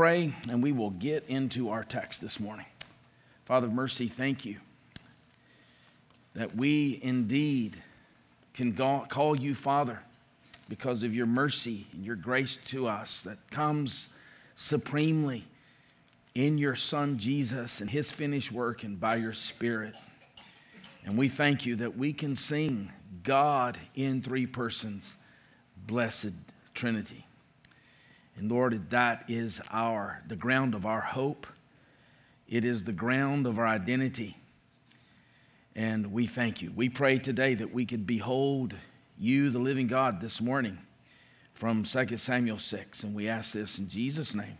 pray and we will get into our text this morning. Father of mercy, thank you that we indeed can call you Father because of your mercy and your grace to us that comes supremely in your Son Jesus and his finished work and by your Spirit. And we thank you that we can sing God in three persons, blessed Trinity. And Lord, that is our the ground of our hope. It is the ground of our identity. And we thank you. We pray today that we could behold you, the living God, this morning from 2 Samuel 6. And we ask this in Jesus' name.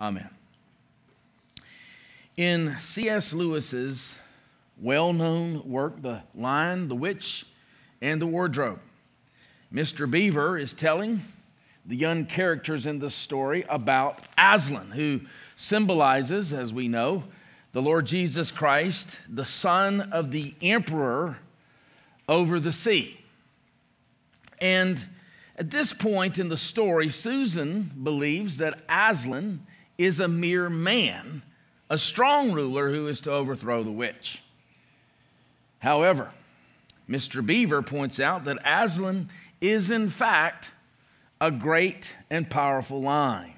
Amen. In C.S. Lewis's well known work, The Lion, the Witch, and the Wardrobe, Mr. Beaver is telling the young characters in this story about Aslan, who symbolizes, as we know, the Lord Jesus Christ, the son of the emperor over the sea. And at this point in the story, Susan believes that Aslan is a mere man a strong ruler who is to overthrow the witch. However, Mr. Beaver points out that Aslan is, in fact, a great and powerful lion.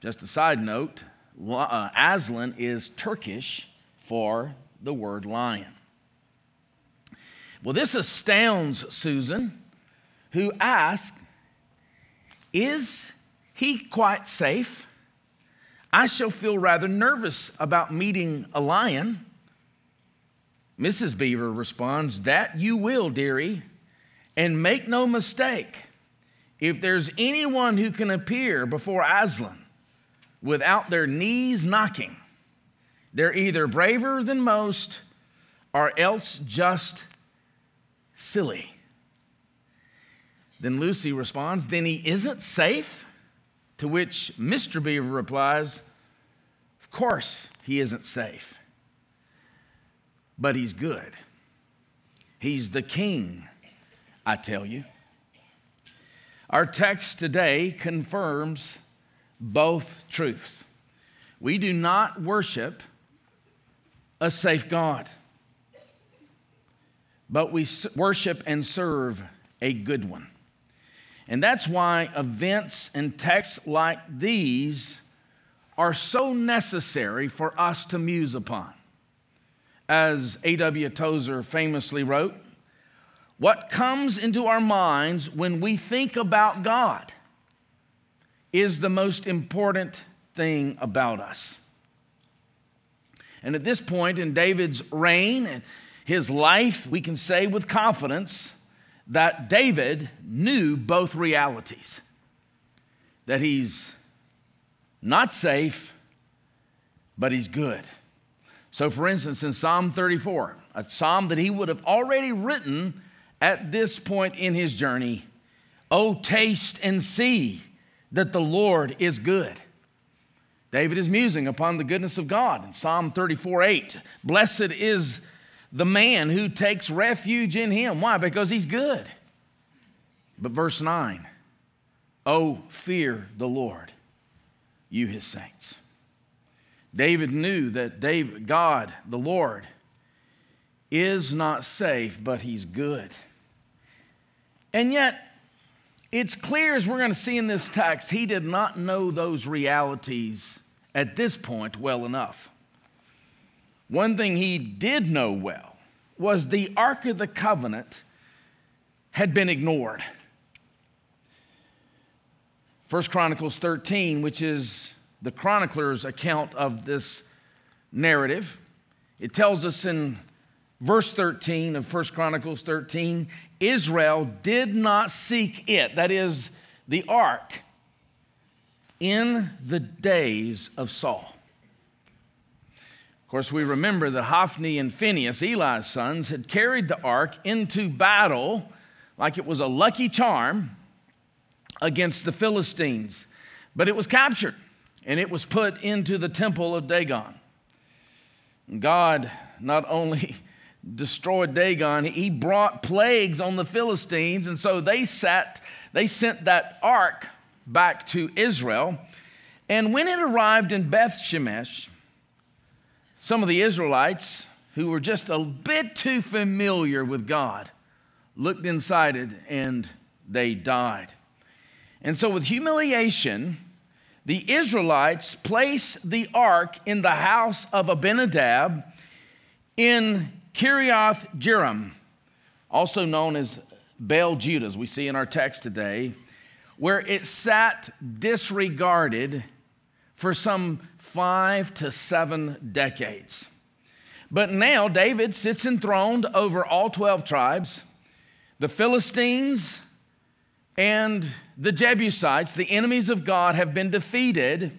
Just a side note uh, Aslan is Turkish for the word lion. Well, this astounds Susan, who asks, Is he quite safe? I shall feel rather nervous about meeting a lion. Mrs. Beaver responds, That you will, dearie. And make no mistake, if there's anyone who can appear before Aslan without their knees knocking, they're either braver than most or else just silly. Then Lucy responds, Then he isn't safe? To which Mr. Beaver replies, Of course he isn't safe, but he's good. He's the king, I tell you. Our text today confirms both truths. We do not worship a safe God, but we worship and serve a good one. And that's why events and texts like these are so necessary for us to muse upon. As A.W. Tozer famously wrote, what comes into our minds when we think about God is the most important thing about us. And at this point in David's reign and his life, we can say with confidence that David knew both realities that he's not safe, but he's good. So, for instance, in Psalm 34, a psalm that he would have already written at this point in his journey, Oh, taste and see that the Lord is good. David is musing upon the goodness of God in Psalm 34 8. Blessed is the man who takes refuge in him. Why? Because he's good. But verse 9, oh, fear the Lord, you his saints. David knew that David, God, the Lord, is not safe, but he's good. And yet, it's clear as we're going to see in this text, he did not know those realities at this point well enough. One thing he did know well was the Ark of the Covenant had been ignored. First Chronicles 13, which is the chronicler's account of this narrative, it tells us in verse 13 of First Chronicles 13 Israel did not seek it, that is, the ark, in the days of Saul. Of course, we remember that Hophni and Phinehas, Eli's sons, had carried the ark into battle like it was a lucky charm against the Philistines. But it was captured and it was put into the temple of Dagon. God not only destroyed Dagon, he brought plagues on the Philistines, and so they sat, they sent that ark back to Israel. And when it arrived in Beth Shemesh, some of the Israelites who were just a bit too familiar with God looked inside it and they died. And so, with humiliation, the Israelites placed the ark in the house of Abinadab in Kiriath Jearim, also known as Baal Judah, as we see in our text today, where it sat disregarded for some five to seven decades. But now David sits enthroned over all 12 tribes. The Philistines and the Jebusites, the enemies of God, have been defeated,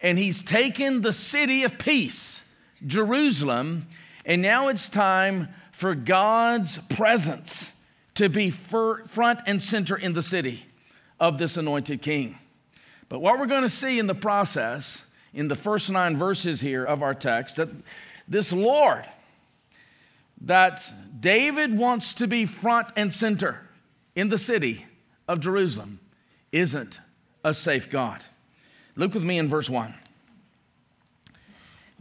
and he's taken the city of peace, Jerusalem, and now it's time for God's presence to be front and center in the city of this anointed king. But what we're going to see in the process, in the first nine verses here of our text, that this Lord, that David wants to be front and center in the city of Jerusalem, isn't a safe God. Look with me in verse 1.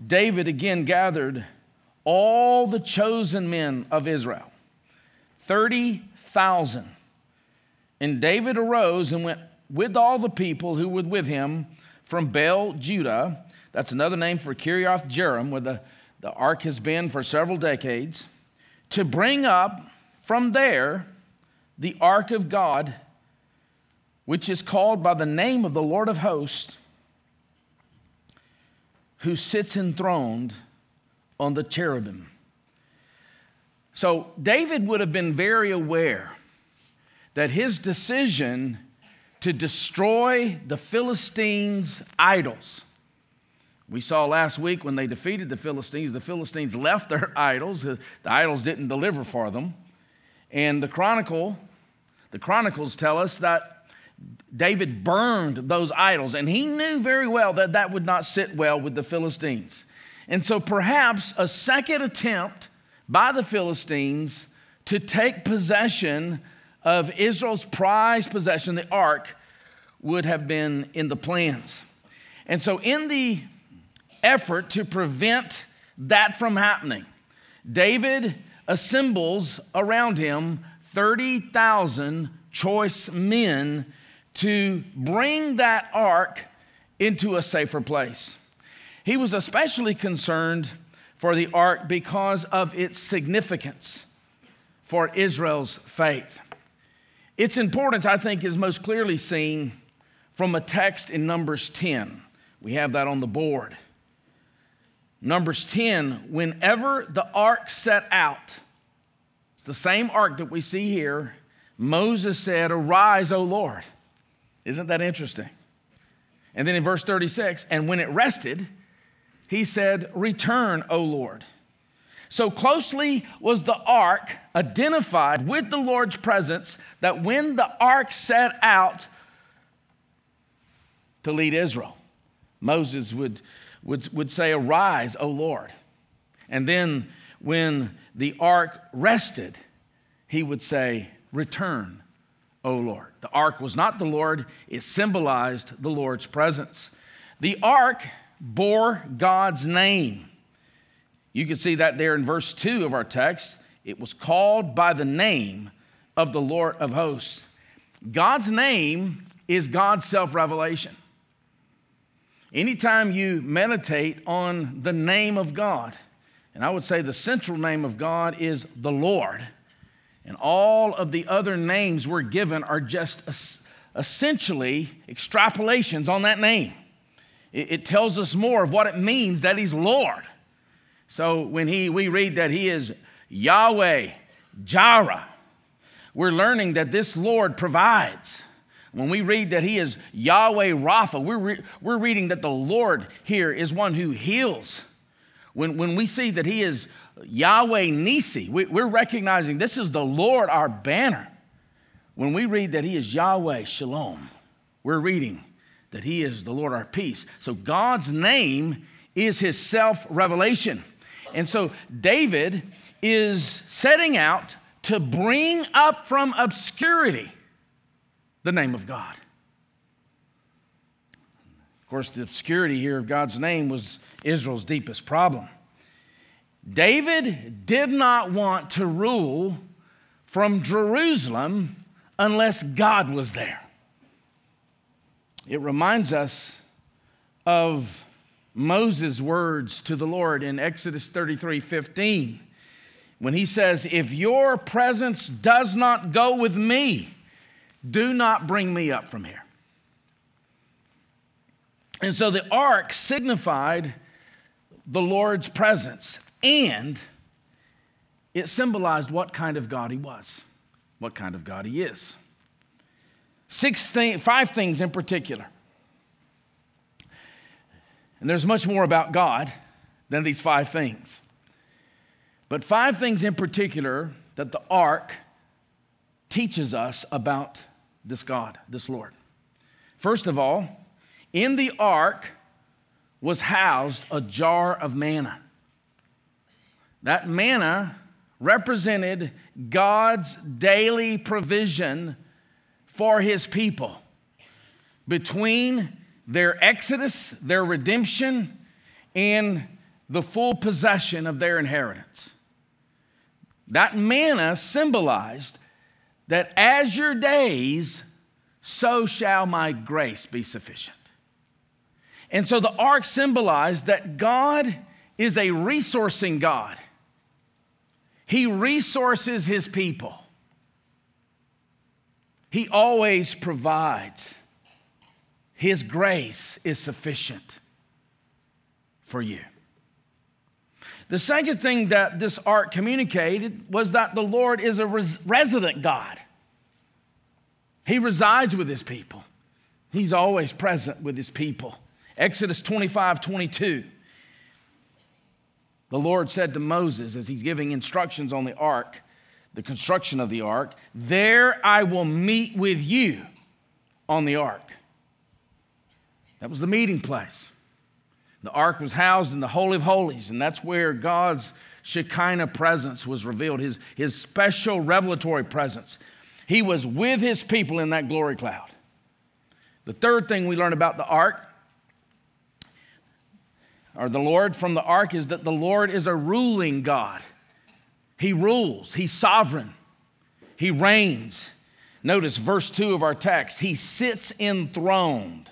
David again gathered all the chosen men of Israel, 30,000. And David arose and went with all the people who were with him from Baal Judah. That's another name for Kiriath Jearim, where the, the ark has been for several decades, to bring up from there the ark of God, which is called by the name of the Lord of hosts, who sits enthroned on the cherubim. So David would have been very aware that his decision to destroy the Philistines' idols. We saw last week when they defeated the Philistines, the Philistines left their idols. Uh, the idols didn't deliver for them. And the chronicle, the chronicles tell us that David burned those idols, and he knew very well that that would not sit well with the Philistines. And so perhaps a second attempt by the Philistines to take possession of Israel's prized possession, the ark, would have been in the plans. And so, in the effort to prevent that from happening, David assembles around him 30,000 choice men to bring that ark into a safer place. He was especially concerned for the ark because of its significance for Israel's faith. Its importance, I think, is most clearly seen from a text in Numbers 10. We have that on the board. Numbers 10, whenever the ark set out, it's the same ark that we see here, Moses said, Arise, O Lord. Isn't that interesting? And then in verse 36, and when it rested, he said, Return, O Lord. So closely was the ark identified with the Lord's presence that when the ark set out to lead Israel, Moses would, would, would say, Arise, O Lord. And then when the ark rested, he would say, Return, O Lord. The ark was not the Lord, it symbolized the Lord's presence. The ark bore God's name. You can see that there in verse 2 of our text. It was called by the name of the Lord of hosts. God's name is God's self revelation. Anytime you meditate on the name of God, and I would say the central name of God is the Lord, and all of the other names we're given are just essentially extrapolations on that name. It tells us more of what it means that He's Lord. So when he, we read that he is Yahweh, Jireh, we're learning that this Lord provides. When we read that he is Yahweh Rapha, we're, re- we're reading that the Lord here is one who heals. When, when we see that he is Yahweh Nisi, we, we're recognizing this is the Lord our banner. When we read that he is Yahweh Shalom, we're reading that he is the Lord our peace. So God's name is his self revelation. And so David is setting out to bring up from obscurity the name of God. Of course, the obscurity here of God's name was Israel's deepest problem. David did not want to rule from Jerusalem unless God was there. It reminds us of Moses' words to the Lord in Exodus 33 15, when he says, If your presence does not go with me, do not bring me up from here. And so the ark signified the Lord's presence and it symbolized what kind of God he was, what kind of God he is. Six thing, five things in particular. And there's much more about God than these five things. But five things in particular that the ark teaches us about this God, this Lord. First of all, in the ark was housed a jar of manna. That manna represented God's daily provision for his people between their exodus, their redemption, and the full possession of their inheritance. That manna symbolized that as your days, so shall my grace be sufficient. And so the ark symbolized that God is a resourcing God. He resources his people. He always provides. His grace is sufficient for you. The second thing that this ark communicated was that the Lord is a res- resident God. He resides with his people, he's always present with his people. Exodus 25 22. The Lord said to Moses as he's giving instructions on the ark, the construction of the ark, There I will meet with you on the ark. That was the meeting place. The ark was housed in the Holy of Holies, and that's where God's Shekinah presence was revealed, his, his special revelatory presence. He was with his people in that glory cloud. The third thing we learn about the ark or the Lord from the ark is that the Lord is a ruling God. He rules, He's sovereign, He reigns. Notice verse 2 of our text He sits enthroned.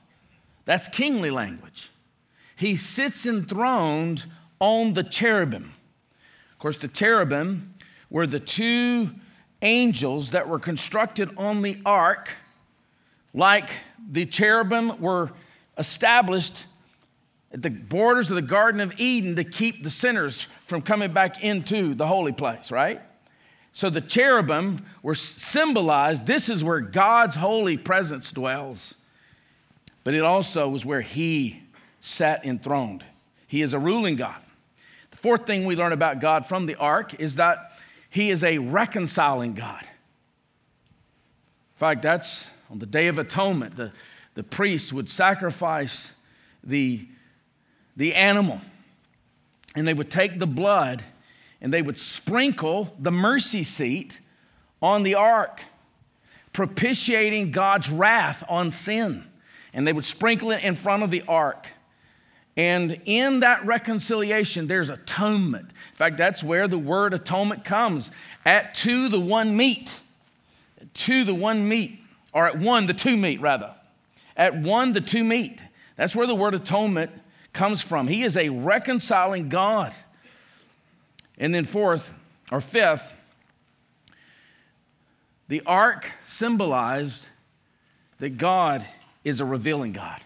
That's kingly language. He sits enthroned on the cherubim. Of course, the cherubim were the two angels that were constructed on the ark, like the cherubim were established at the borders of the Garden of Eden to keep the sinners from coming back into the holy place, right? So the cherubim were symbolized this is where God's holy presence dwells. But it also was where he sat enthroned. He is a ruling God. The fourth thing we learn about God from the ark is that he is a reconciling God. In fact, that's on the Day of Atonement, the, the priest would sacrifice the the animal, and they would take the blood and they would sprinkle the mercy seat on the ark, propitiating God's wrath on sin. And they would sprinkle it in front of the ark. And in that reconciliation, there's atonement. In fact, that's where the word atonement comes at two, the one meet. Two, the one meet. Or at one, the two meet, rather. At one, the two meet. That's where the word atonement comes from. He is a reconciling God. And then, fourth or fifth, the ark symbolized that God is a revealing God.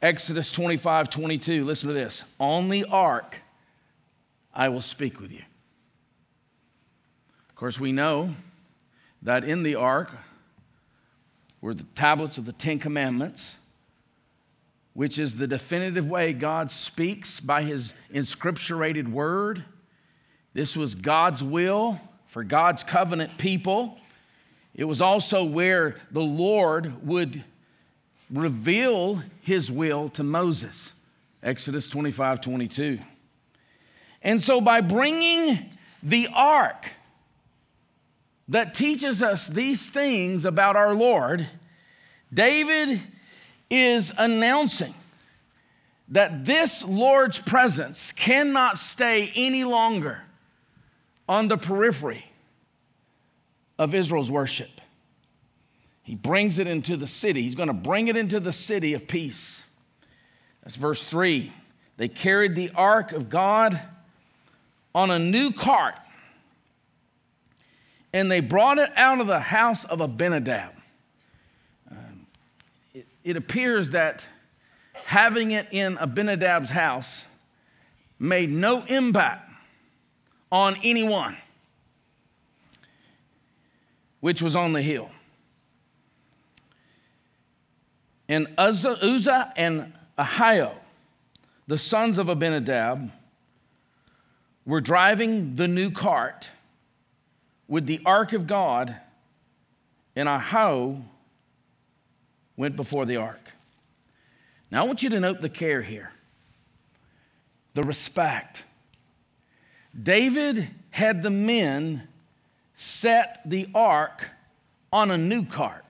Exodus 25, 22, listen to this. On the ark, I will speak with you. Of course, we know that in the ark were the tablets of the Ten Commandments which is the definitive way God speaks by his inscripturated word. This was God's will for God's covenant people. It was also where the Lord would reveal his will to Moses. Exodus 25 22. And so, by bringing the ark that teaches us these things about our Lord, David is announcing that this Lord's presence cannot stay any longer on the periphery of Israel's worship. He brings it into the city. He's going to bring it into the city of peace. That's verse 3. They carried the ark of God on a new cart and they brought it out of the house of Abinadab. It, it appears that having it in Abinadab's house made no impact on anyone, which was on the hill. And Uzzah and Ahio, the sons of Abinadab, were driving the new cart with the ark of God, and Ahio went before the ark. Now, I want you to note the care here, the respect. David had the men set the ark on a new cart.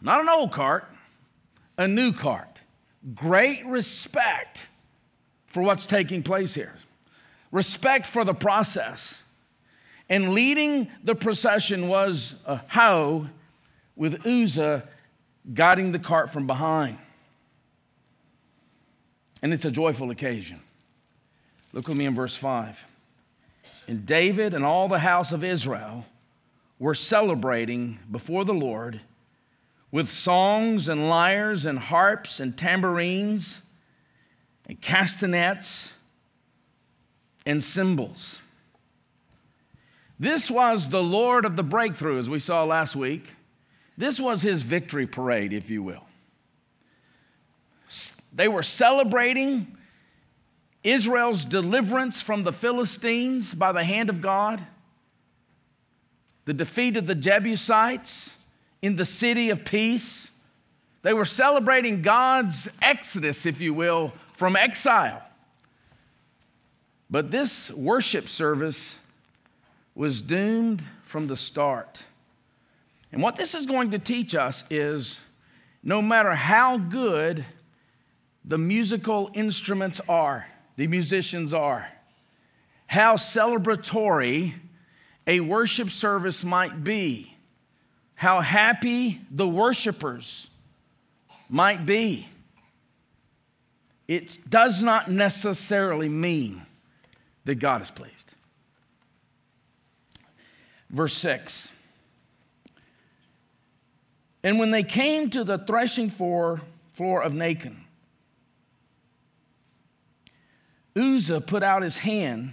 Not an old cart, a new cart. Great respect for what's taking place here, respect for the process. And leading the procession was Ahio with Uzzah guiding the cart from behind. And it's a joyful occasion. Look with me in verse 5. And David and all the house of Israel were celebrating before the Lord with songs and lyres and harps and tambourines and castanets and cymbals. This was the Lord of the breakthrough, as we saw last week. This was his victory parade, if you will. They were celebrating Israel's deliverance from the Philistines by the hand of God, the defeat of the Jebusites in the city of peace. They were celebrating God's exodus, if you will, from exile. But this worship service was doomed from the start. And what this is going to teach us is no matter how good the musical instruments are, the musicians are, how celebratory a worship service might be, how happy the worshipers might be, it does not necessarily mean that God is pleased. Verse 6. And when they came to the threshing floor, floor of Nacon, Uzzah put out his hand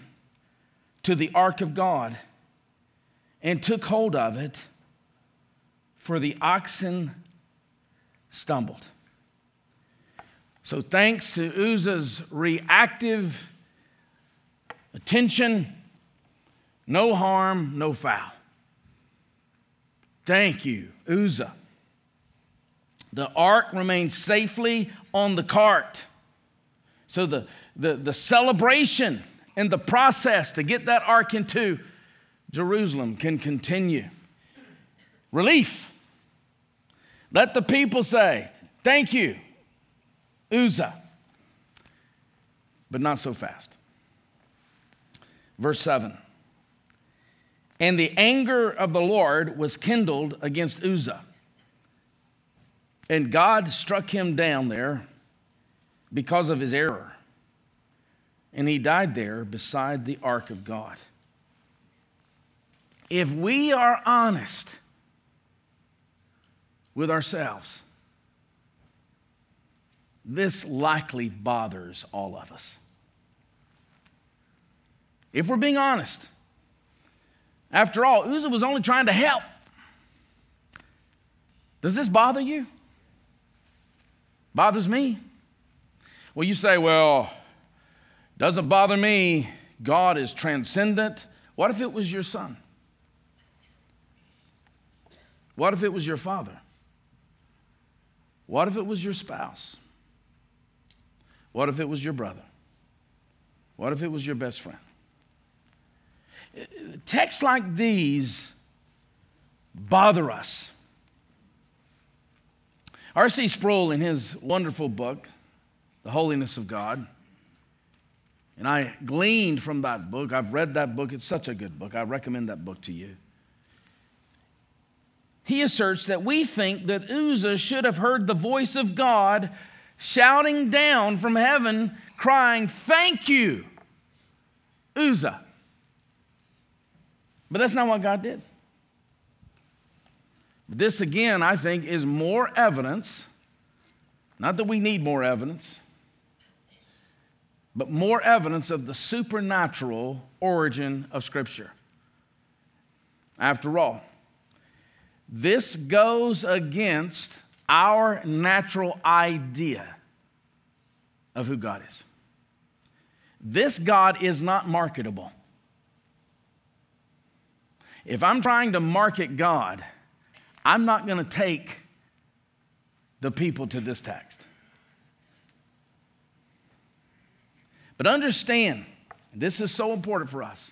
to the ark of God and took hold of it, for the oxen stumbled. So, thanks to Uzzah's reactive attention, no harm, no foul. Thank you, Uzzah. The ark remained safely on the cart. So the, the, the celebration and the process to get that ark into Jerusalem can continue. Relief. Let the people say, Thank you, Uzzah. But not so fast. Verse 7. And the anger of the Lord was kindled against Uzzah. And God struck him down there because of his error. And he died there beside the ark of God. If we are honest with ourselves, this likely bothers all of us. If we're being honest, after all, Uzzah was only trying to help. Does this bother you? Bothers me. Well, you say, well, doesn't bother me. God is transcendent. What if it was your son? What if it was your father? What if it was your spouse? What if it was your brother? What if it was your best friend? Texts like these bother us. R.C. Sproul, in his wonderful book, The Holiness of God, and I gleaned from that book, I've read that book, it's such a good book. I recommend that book to you. He asserts that we think that Uzzah should have heard the voice of God shouting down from heaven, crying, Thank you, Uzzah. But that's not what God did. This, again, I think, is more evidence, not that we need more evidence, but more evidence of the supernatural origin of Scripture. After all, this goes against our natural idea of who God is. This God is not marketable. If I'm trying to market God, I'm not going to take the people to this text. But understand, this is so important for us.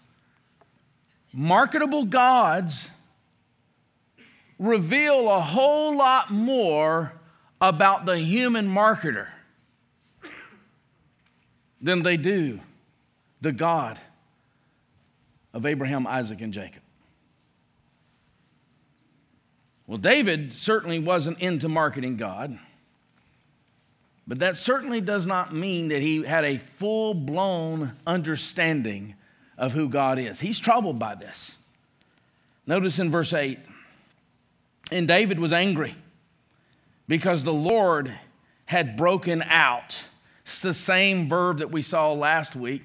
Marketable gods reveal a whole lot more about the human marketer than they do the God of Abraham, Isaac, and Jacob. Well, David certainly wasn't into marketing God, but that certainly does not mean that he had a full blown understanding of who God is. He's troubled by this. Notice in verse 8, and David was angry because the Lord had broken out. It's the same verb that we saw last week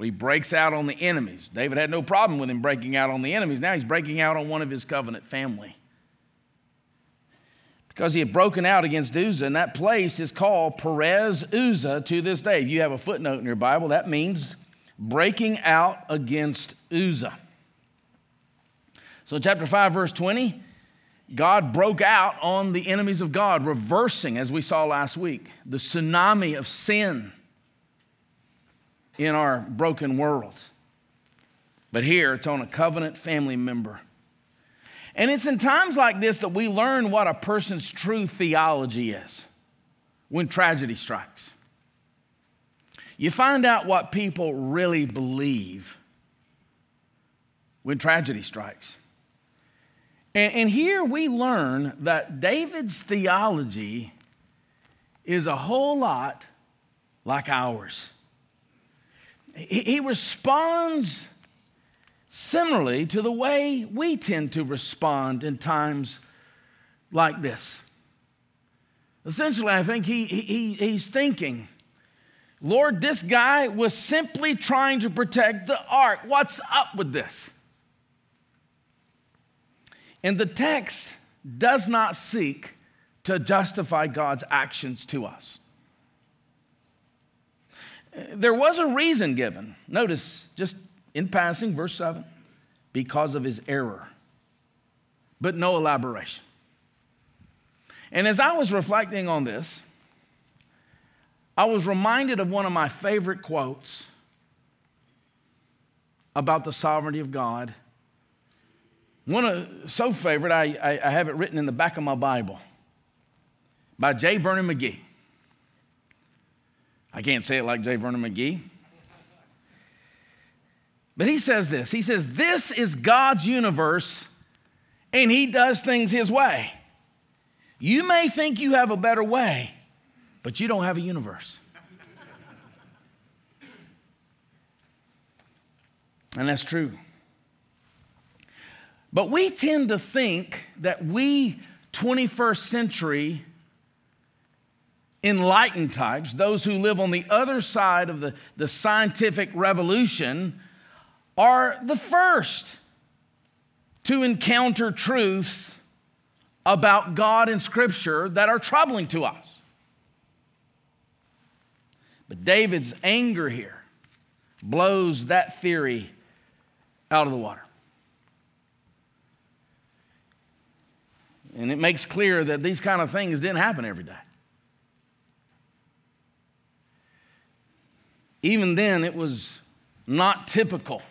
he breaks out on the enemies. David had no problem with him breaking out on the enemies. Now he's breaking out on one of his covenant family because he had broken out against Uzzah, and that place is called Perez Uzzah to this day. If you have a footnote in your Bible, that means breaking out against Uzzah. So, chapter 5, verse 20, God broke out on the enemies of God, reversing, as we saw last week, the tsunami of sin in our broken world. But here it's on a covenant family member and it's in times like this that we learn what a person's true theology is when tragedy strikes. You find out what people really believe when tragedy strikes. And, and, here we learn that David's theology is a whole lot like ours. He, he responds similarly to the way we tend to respond in times like this. Essentially, I think he, he, he's thinking, Lord, this guy was simply trying to protect the ark. What's up with this? And the text does not seek to justify God's actions to us. There was a reason given. Notice, just in passing, verse 7, because of his error, but no elaboration. And as I was reflecting on this, I was reminded of one of my favorite quotes about the sovereignty of God. One of so favorite, I, I, I have it written in the back of my Bible by J. Vernon McGee. I can't say it like J. Vernon McGee. But he says this He says, This is God's universe, and He does things His way. You may think you have a better way, but you don't have a universe. And that's true. But we tend to think that we 21st century enlightened types, those who live on the other side of the, the scientific revolution, are the first to encounter truths about God in Scripture that are troubling to us. But David's anger here blows that theory out of the water. And it makes clear that these kind of things didn't happen every day. Even then, it was not typical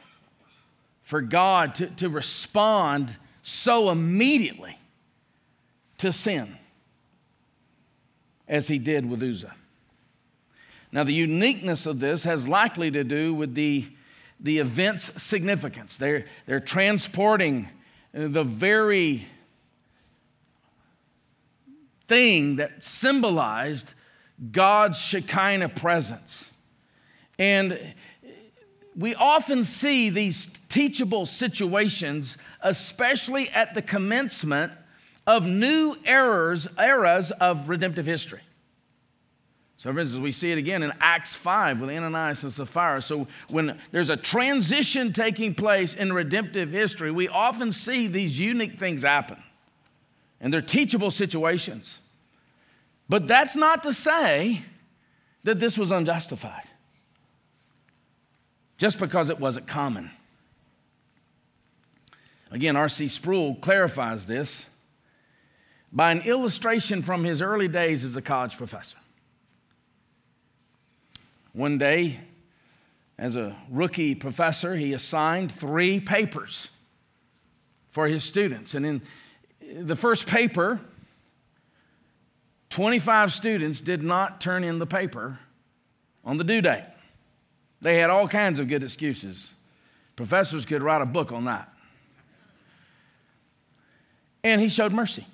for God to, to respond so immediately to sin. as he did with Uzzah. Now, the uniqueness of this has likely to do with the, the event's significance. They're, they're transporting the very thing that symbolized God's Shekinah presence. And we often see these teachable situations, especially at the commencement of new eras, eras of redemptive history. So, for instance, we see it again in Acts 5 with Ananias and Sapphira. So, when there's a transition taking place in redemptive history, we often see these unique things happen. And they're teachable situations. But that's not to say that this was unjustified, just because it wasn't common. Again, R.C. Sproul clarifies this by an illustration from his early days as a college professor. One day, as a rookie professor, he assigned three papers for his students. And in the first paper, 25 students did not turn in the paper on the due date. They had all kinds of good excuses. Professors could write a book on that. And he showed mercy.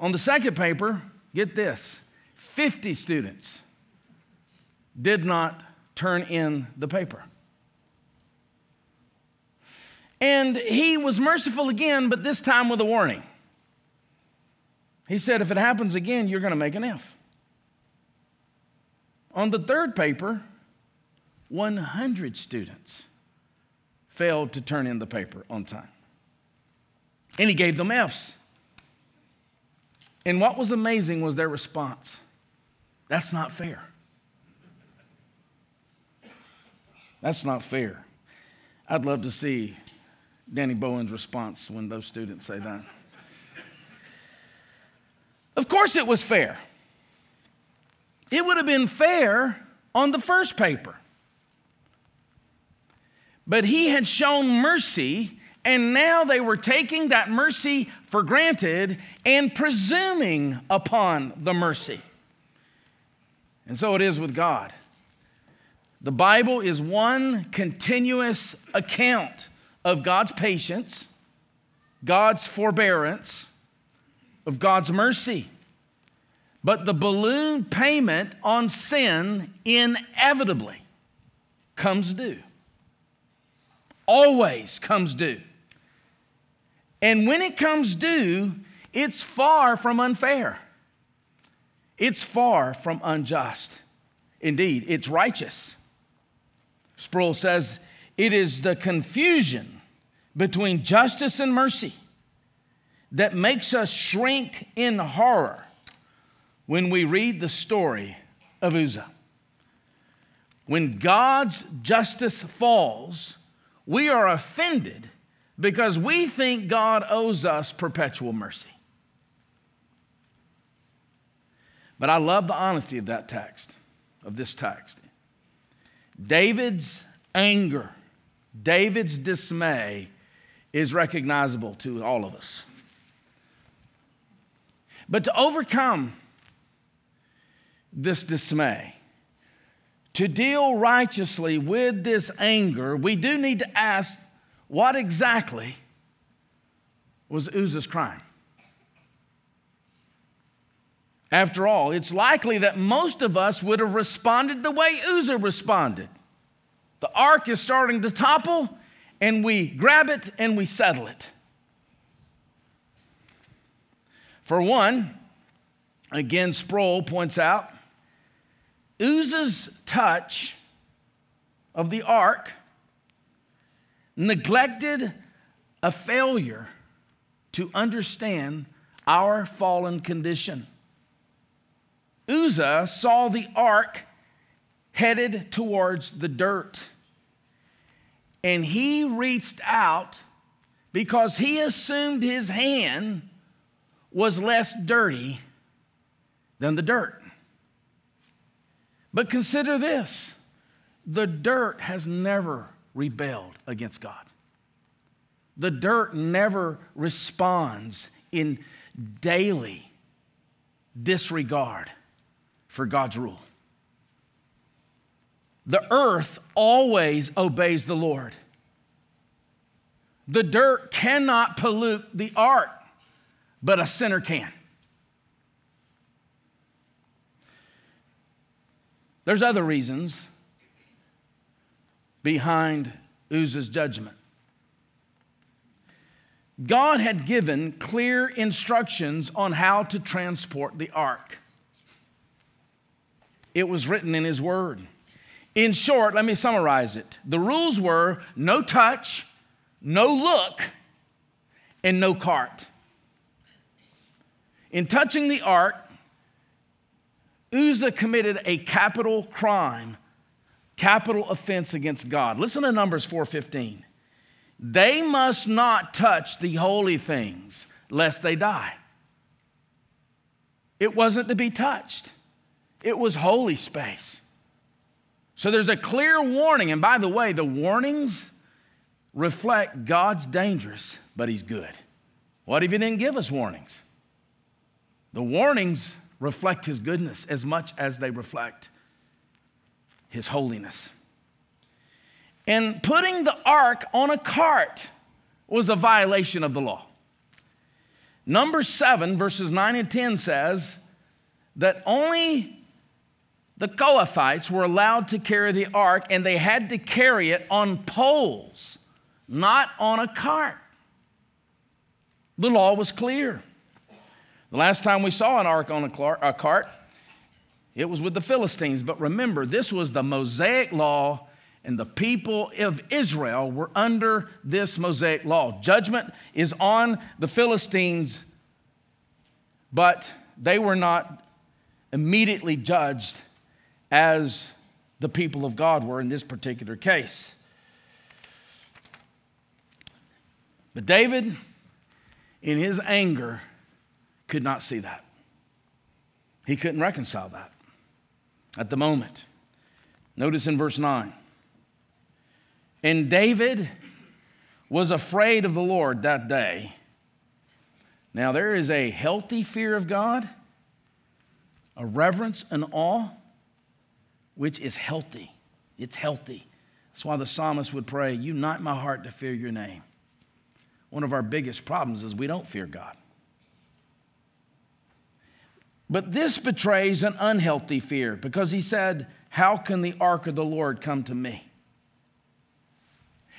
On the second paper, get this 50 students did not turn in the paper. And he was merciful again, but this time with a warning. He said, if it happens again, you're going to make an F. On the third paper, 100 students failed to turn in the paper on time. And he gave them Fs. And what was amazing was their response. That's not fair. That's not fair. I'd love to see Danny Bowen's response when those students say that. Of course, it was fair. It would have been fair on the first paper. But he had shown mercy, and now they were taking that mercy for granted and presuming upon the mercy. And so it is with God. The Bible is one continuous account of God's patience, God's forbearance, of God's mercy. But the balloon payment on sin inevitably comes due. Always comes due. And when it comes due, it's far from unfair. It's far from unjust. Indeed, it's righteous. Sproul says it is the confusion between justice and mercy that makes us shrink in horror when we read the story of Uzzah. When God's justice falls, we are offended because we think God owes us perpetual mercy. But I love the honesty of that text, of this text. David's anger, David's dismay is recognizable to all of us. But to overcome this dismay, to deal righteously with this anger, we do need to ask what exactly was Uzzah's crime? After all, it's likely that most of us would have responded the way Uzzah responded. The ark is starting to topple, and we grab it and we settle it. For one, again, Sproul points out, Uzzah's touch of the ark neglected a failure to understand our fallen condition. Uzzah saw the ark headed towards the dirt, and he reached out because he assumed his hand was less dirty than the dirt. But consider this the dirt has never rebelled against God. The dirt never responds in daily disregard for God's rule. The earth always obeys the Lord. The dirt cannot pollute the ark, but a sinner can. There's other reasons behind Uzzah's judgment. God had given clear instructions on how to transport the ark. It was written in His Word. In short, let me summarize it. The rules were no touch, no look, and no cart. In touching the ark, Uzzah committed a capital crime, capital offense against God. Listen to Numbers 4:15. They must not touch the holy things lest they die. It wasn't to be touched. It was holy space. So there's a clear warning. And by the way, the warnings reflect God's dangerous, but He's good. What if He didn't give us warnings? The warnings reflect His goodness as much as they reflect His holiness. And putting the ark on a cart was a violation of the law. Number seven, verses 9 and 10 says that only the Kohathites were allowed to carry the ark, and they had to carry it on poles, not on a cart. The law was clear. The last time we saw an ark on a, cart, it was with the Philistines. But remember, this was the Mosaic law, and the people of Israel were under this Mosaic law. Judgment is on the Philistines, but they were not immediately judged as the people of God were in this particular case. But David, in his anger, could not see that. He couldn't reconcile that at the moment. Notice in verse 9. And David was afraid of the Lord that day. Now, there is a healthy fear of God, a reverence and awe which is healthy. It's healthy. That's why the psalmist would pray, Unite my heart to fear your name. One of our biggest problems is we don't fear God. But this betrays an unhealthy fear because he said, How can the ark of the Lord come to me?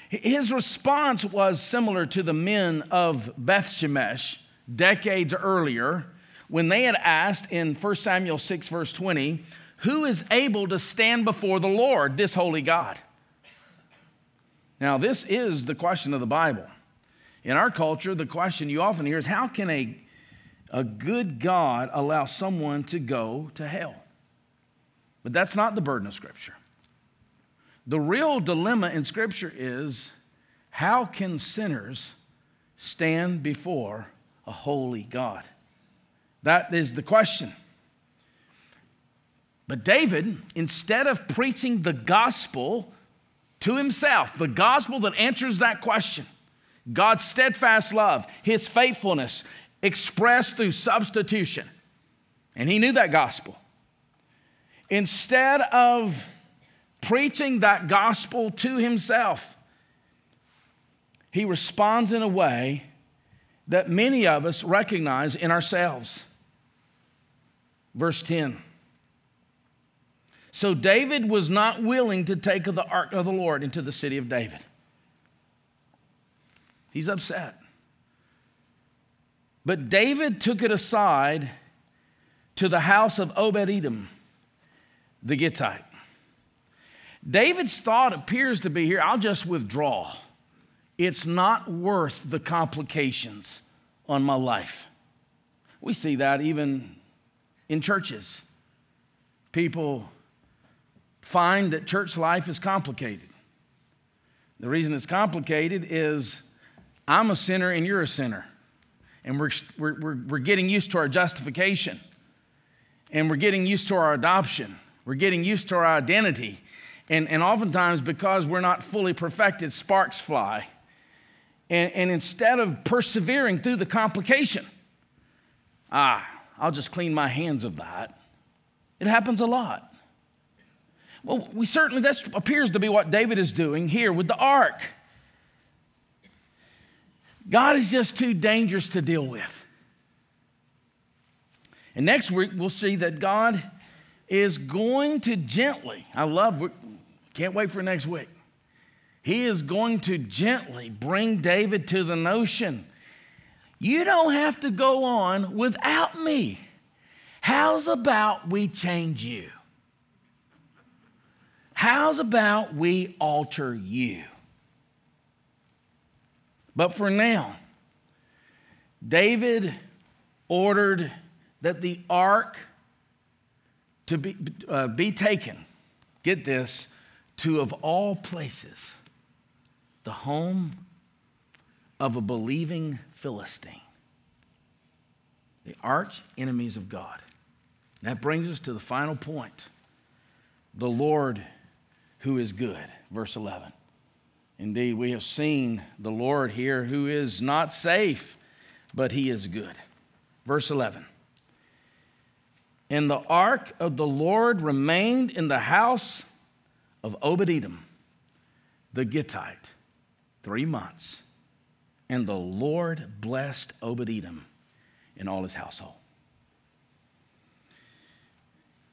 His response was similar to the men of Beth Shemesh decades earlier when they had asked in 1 Samuel 6, verse 20, who is able to stand before the Lord, this holy God? Now, this is the question of the Bible. In our culture, the question you often hear is how can a, a good God allow someone to go to hell? But that's not the burden of Scripture. The real dilemma in Scripture is how can sinners stand before a holy God? That is the question. But David, instead of preaching the gospel to himself, the gospel that answers that question, God's steadfast love, his faithfulness expressed through substitution, and he knew that gospel. Instead of preaching that gospel to himself, he responds in a way that many of us recognize in ourselves. Verse 10 so David was not willing to take the ark of the Lord into the city of David. He's upset. But David took it aside to the house of Obed Edom, the Gittite. David's thought appears to be here I'll just withdraw. It's not worth the complications on my life. We see that even in churches. People find that church life is complicated. The reason it's complicated is I'm a sinner and you're a sinner. And we're, we're, we're, getting used to our justification. And we're getting used to our adoption. We're getting used to our identity. And, and oftentimes, because we're not fully perfected, sparks fly. And, and instead of persevering through the complication, ah, I'll just clean my hands of that. It happens a lot. Well, we certainly, that appears to be what David is doing here with the ark. God is just too dangerous to deal with. And next week, we'll see that God is going to gently, I love, can't wait for next week. He is going to gently bring David to the notion you don't have to go on without me. How's about we change you? How's about we alter you? But for now, David ordered that the ark to be, uh, be taken, get this, to of all places, the home of a believing Philistine, the arch enemies of God. That brings us to the final point the Lord who is good, verse 11. Indeed, we have seen the Lord here who is not safe, but he is good. Verse 11. And the ark of the Lord remained in the house of Obed Edom, the Gittite, three months. And the Lord blessed Obed Edom and all his household.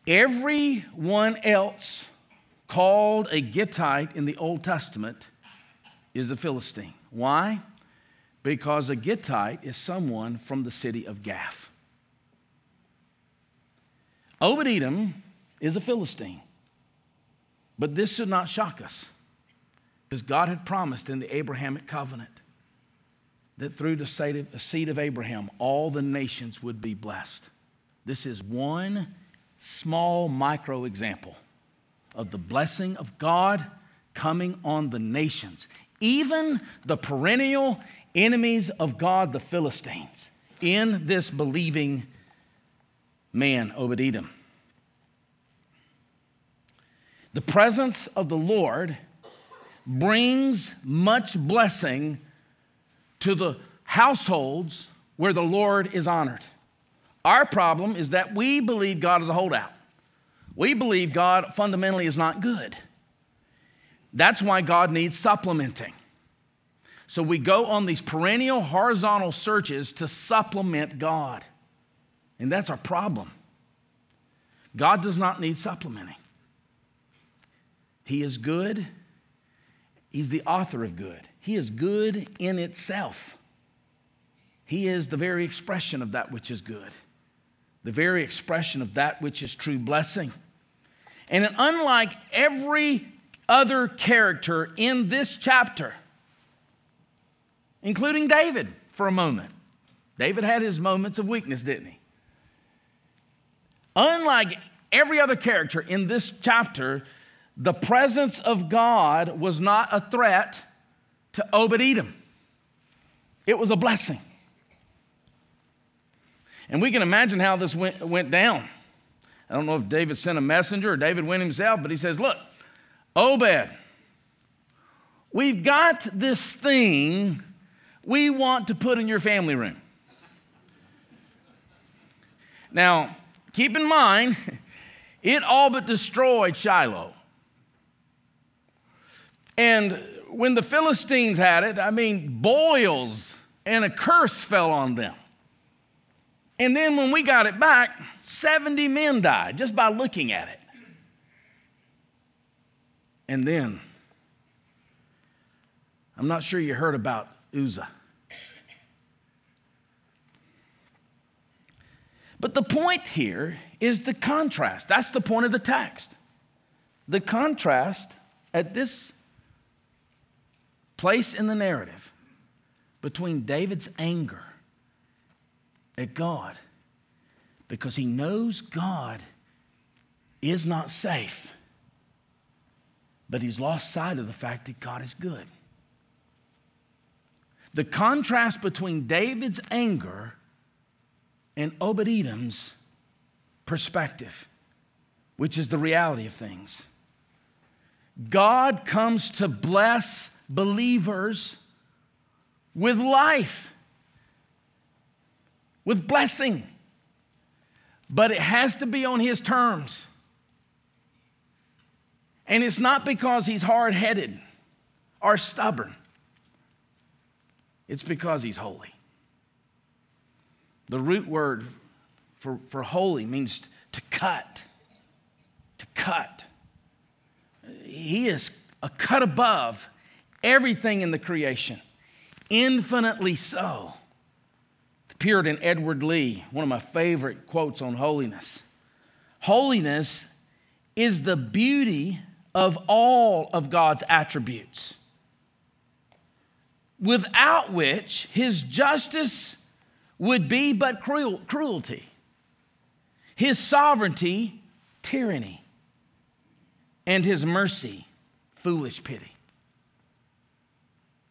Everyone else called a Gittite in the Old Testament is a Philistine. Why? Because a Gittite is someone from the city of Gath. Obed Edom is a Philistine. But this should not shock us because God had promised in the Abrahamic covenant that through the seed of Abraham, all the nations would be blessed. This is one small micro example of the blessing of God coming on the nations, even the perennial enemies of God, the Philistines, in this believing man, Obed Edom. The presence of the Lord brings much blessing to the households where the Lord is honored. Our problem is that we believe God is a holdout. We believe God fundamentally is not good. That's why God needs supplementing. So we go on these perennial horizontal searches to supplement God. And that's our problem. God does not need supplementing. He is good. He's the author of good. He is good in itself. He is the very expression of that which is good, the very expression of that which is true blessing. And unlike every other character in this chapter, including David for a moment, David had his moments of weakness, didn't he? Unlike every other character in this chapter, the presence of God was not a threat to Obed Edom, it was a blessing. And we can imagine how this went, went down. I don't know if David sent a messenger or David went himself, but he says, Look, Obed, we've got this thing we want to put in your family room. Now, keep in mind, it all but destroyed Shiloh. And when the Philistines had it, I mean, boils and a curse fell on them. And then when we got it back, 70 men died just by looking at it. And then, I'm not sure you heard about Uzzah. But the point here is the contrast. That's the point of the text. The contrast at this place in the narrative between David's anger at God because he knows God is not safe, but he's lost sight of the fact that God is good. The contrast between David's anger and Obed Edom's perspective, which is the reality of things. God comes to bless believers with life, with blessing. but it has to be on His terms. And it's not because He's hard headed or stubborn, it's because He's holy. The root word for, for holy means to cut. To cut. He is a cut above everything in the creation, infinitely so. The Puritan Edward Leigh, one of my favorite quotes on holiness. Holiness is the beauty of all of God's attributes, without which his justice would be but cruel, cruelty, his sovereignty, tyranny, and his mercy, foolish pity.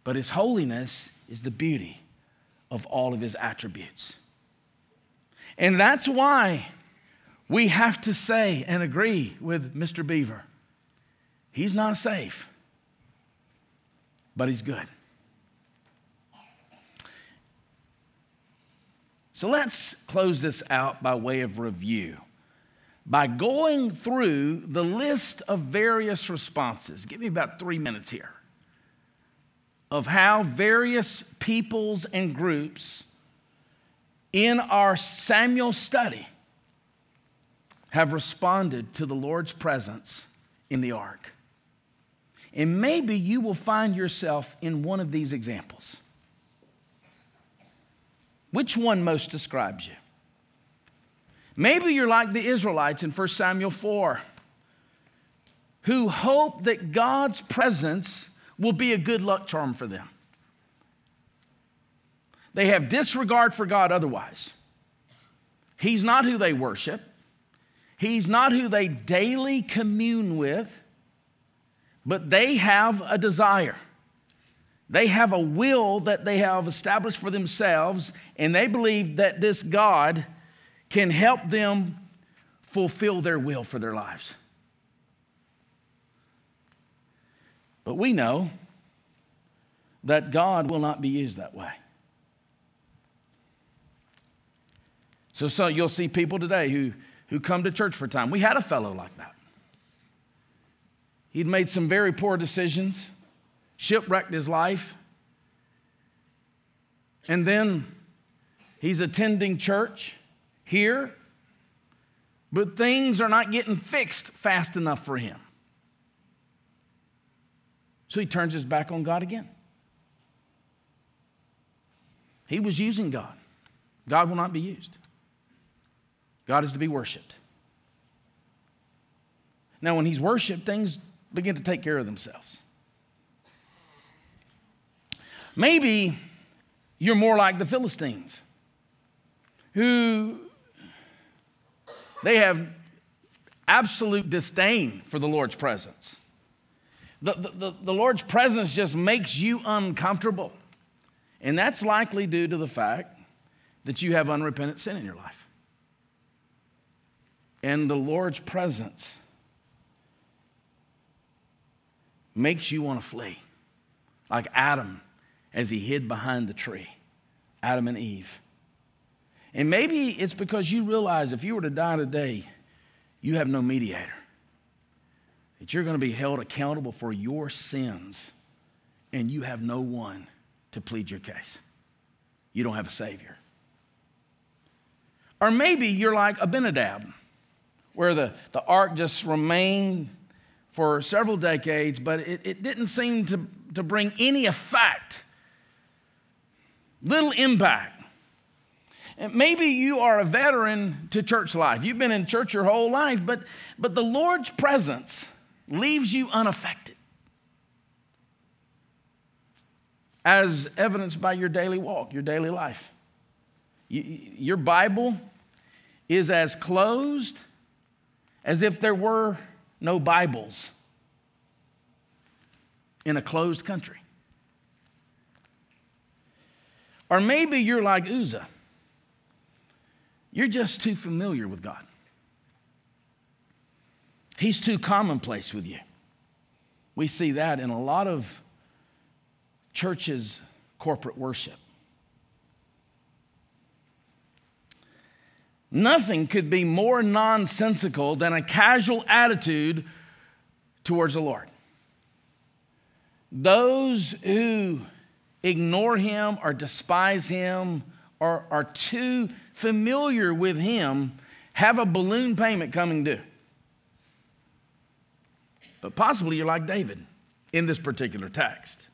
But his holiness is the beauty of all of his attributes. And that's why we have to say and agree with Mr. Beaver. He's not safe, but he's good. So let's close this out by way of review by going through the list of various responses. Give me about three minutes here of how various peoples and groups in our Samuel study have responded to the Lord's presence in the ark. And maybe you will find yourself in one of these examples. Which one most describes you? Maybe you're like the Israelites in 1 Samuel 4, who hope that God's presence will be a good luck charm for them. They have disregard for God otherwise. He's not who they worship, He's not who they daily commune with, but they have a desire. They have a will that they have established for themselves, and they believe that this God can help them fulfill their will for their lives. But we know that God will not be used that way. So, so you'll see people today who, who come to church for time. We had a fellow like that. He'd made some very poor decisions shipwrecked his life. And then he's attending church here, but things are not getting fixed fast enough for him. So he turns his back on God again. He was using God. God will not be used. God is to be worshiped. Now, when he's worshiped, things begin to take care of themselves. Maybe you're more like the Philistines, who they have absolute disdain for the Lord's presence. The, the, the, Lord's presence just makes you uncomfortable. And that's likely due to the fact that you have unrepentant sin in your life. And the Lord's presence makes you want to flee, like Adam as he hid behind the tree, Adam and Eve. And maybe it's because you realize if you were to die today, you have no mediator. That you're going to be held accountable for your sins, and you have no one to plead your case. You don't have a Savior. Or maybe you're like Abinadab, where the, the ark just remained for several decades, but it, it didn't seem to, to bring any effect little impact. Maybe you are a veteran to church life. You've been in church your whole life, but, but the Lord's presence leaves you unaffected, as evidenced by your daily walk, your daily life. You, your Bible is as closed as if there were no Bibles in a closed country. Or maybe you're like Uzzah. You're just too familiar with God. He's too commonplace with you. We see that in a lot of churches' corporate worship. Nothing could be more nonsensical than a casual attitude towards the Lord. Those who ignore him or despise him or are too familiar with him have a balloon payment coming due. But possibly you're like David in this particular text.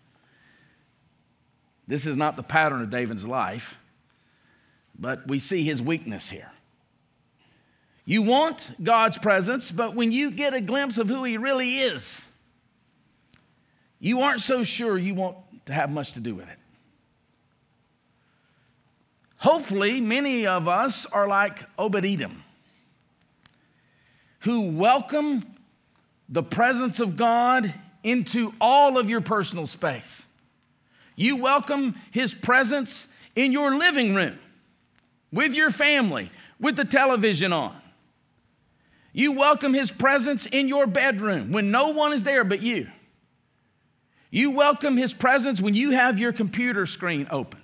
This is not the pattern of David's life, but we see his weakness here. You want God's presence, but when you get a glimpse of who he really is, you aren't so sure you want to have much to do with it. Hopefully, many of us are like Obed Edom, who welcome the presence of God into all of your personal space. You welcome his presence in your living room, with your family, with the television on. You welcome his presence in your bedroom when no one is there but you. You welcome his presence when you have your computer screen open.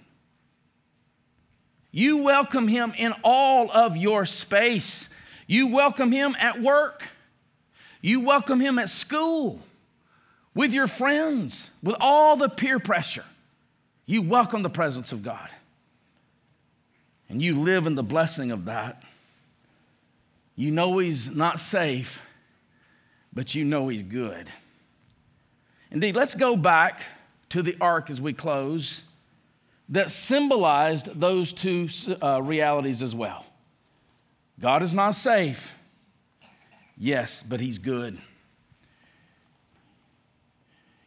You welcome him in all of your space. You welcome him at work. You welcome him at school, with your friends, with all the peer pressure. You welcome the presence of God. And you live in the blessing of that. You know He's not safe, but you know He's good. Indeed, let's go back to the ark as we close that symbolized those two uh, realities as well. God is not safe, yes, but He's good.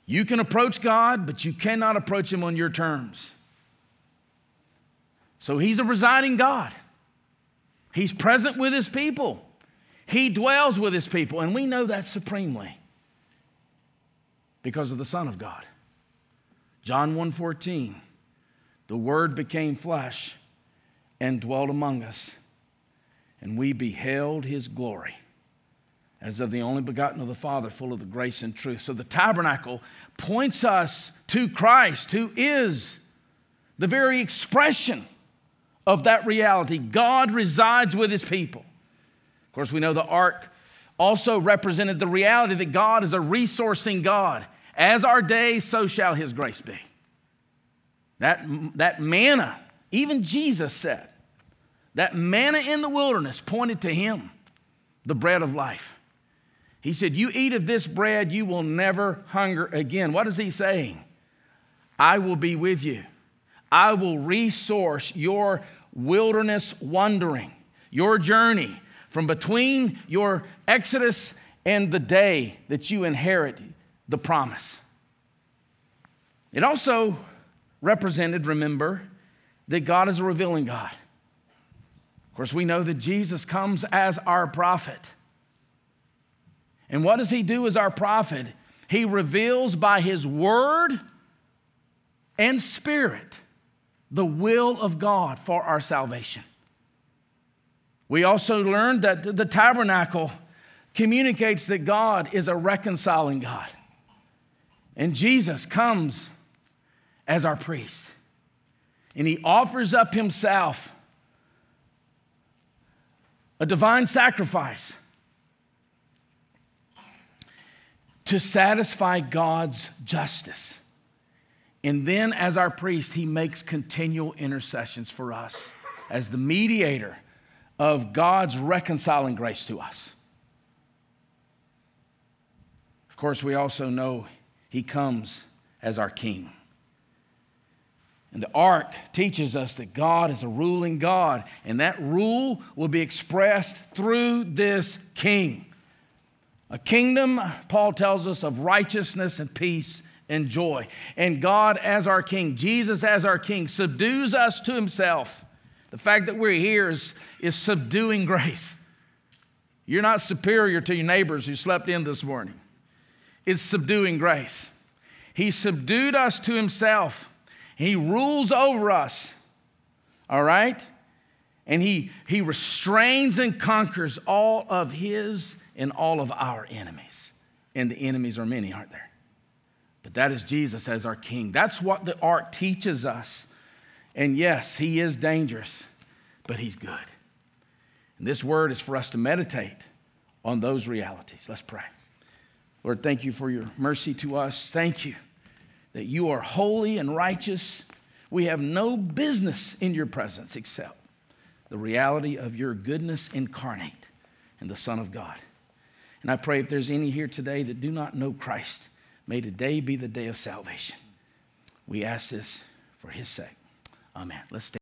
You can approach God, but you cannot approach Him on your terms. So He's a residing God. He's present with His people. He dwells with His people, and we know that supremely because of the Son of God. John 1:14 The word became flesh and dwelt among us and we beheld his glory as of the only begotten of the Father full of the grace and truth. So the tabernacle points us to Christ who is the very expression of that reality. God resides with his people. Of course, we know the ark also represented the reality that God is a resourcing God. As our day, so shall his grace be. That, that manna, even Jesus said, that manna in the wilderness pointed to him, the bread of life. He said, You eat of this bread, you will never hunger again. What is he saying? I will be with you. I will resource your wilderness wandering, your journey from between your exodus and the day that you inherit the promise. It also represented, remember, that God is a revealing God. Of course, we know that Jesus comes as our prophet. And what does he do as our prophet? He reveals by his word and spirit the will of God for our salvation. We also learned that the tabernacle communicates that God is a reconciling God. And Jesus comes as our priest. And he offers up himself a divine sacrifice to satisfy God's justice. And then, as our priest, he makes continual intercessions for us as the mediator of God's reconciling grace to us. Of course, we also know he comes as our king. And the ark teaches us that God is a ruling God, and that rule will be expressed through this king. A kingdom, Paul tells us, of righteousness and peace and joy. And God, as our king, Jesus, as our king, subdues us to himself. The fact that we're here is, is subduing grace. You're not superior to your neighbors who slept in this morning, it's subduing grace. He subdued us to himself he rules over us, all right? And he, he restrains and conquers all of his and all of our enemies. And the enemies are many, aren't there? But that is Jesus as our king. That's what the ark teaches us. And yes, he is dangerous, but he's good. And this word is for us to meditate on those realities. Let's pray. Lord, thank you for your mercy to us. Thank you that you are holy and righteous. We have no business in your presence except the reality of your goodness incarnate in the Son of God. And I pray if there's any here today that do not know Christ, may today be the day of salvation. We ask this for his sake. Amen. Let's stand.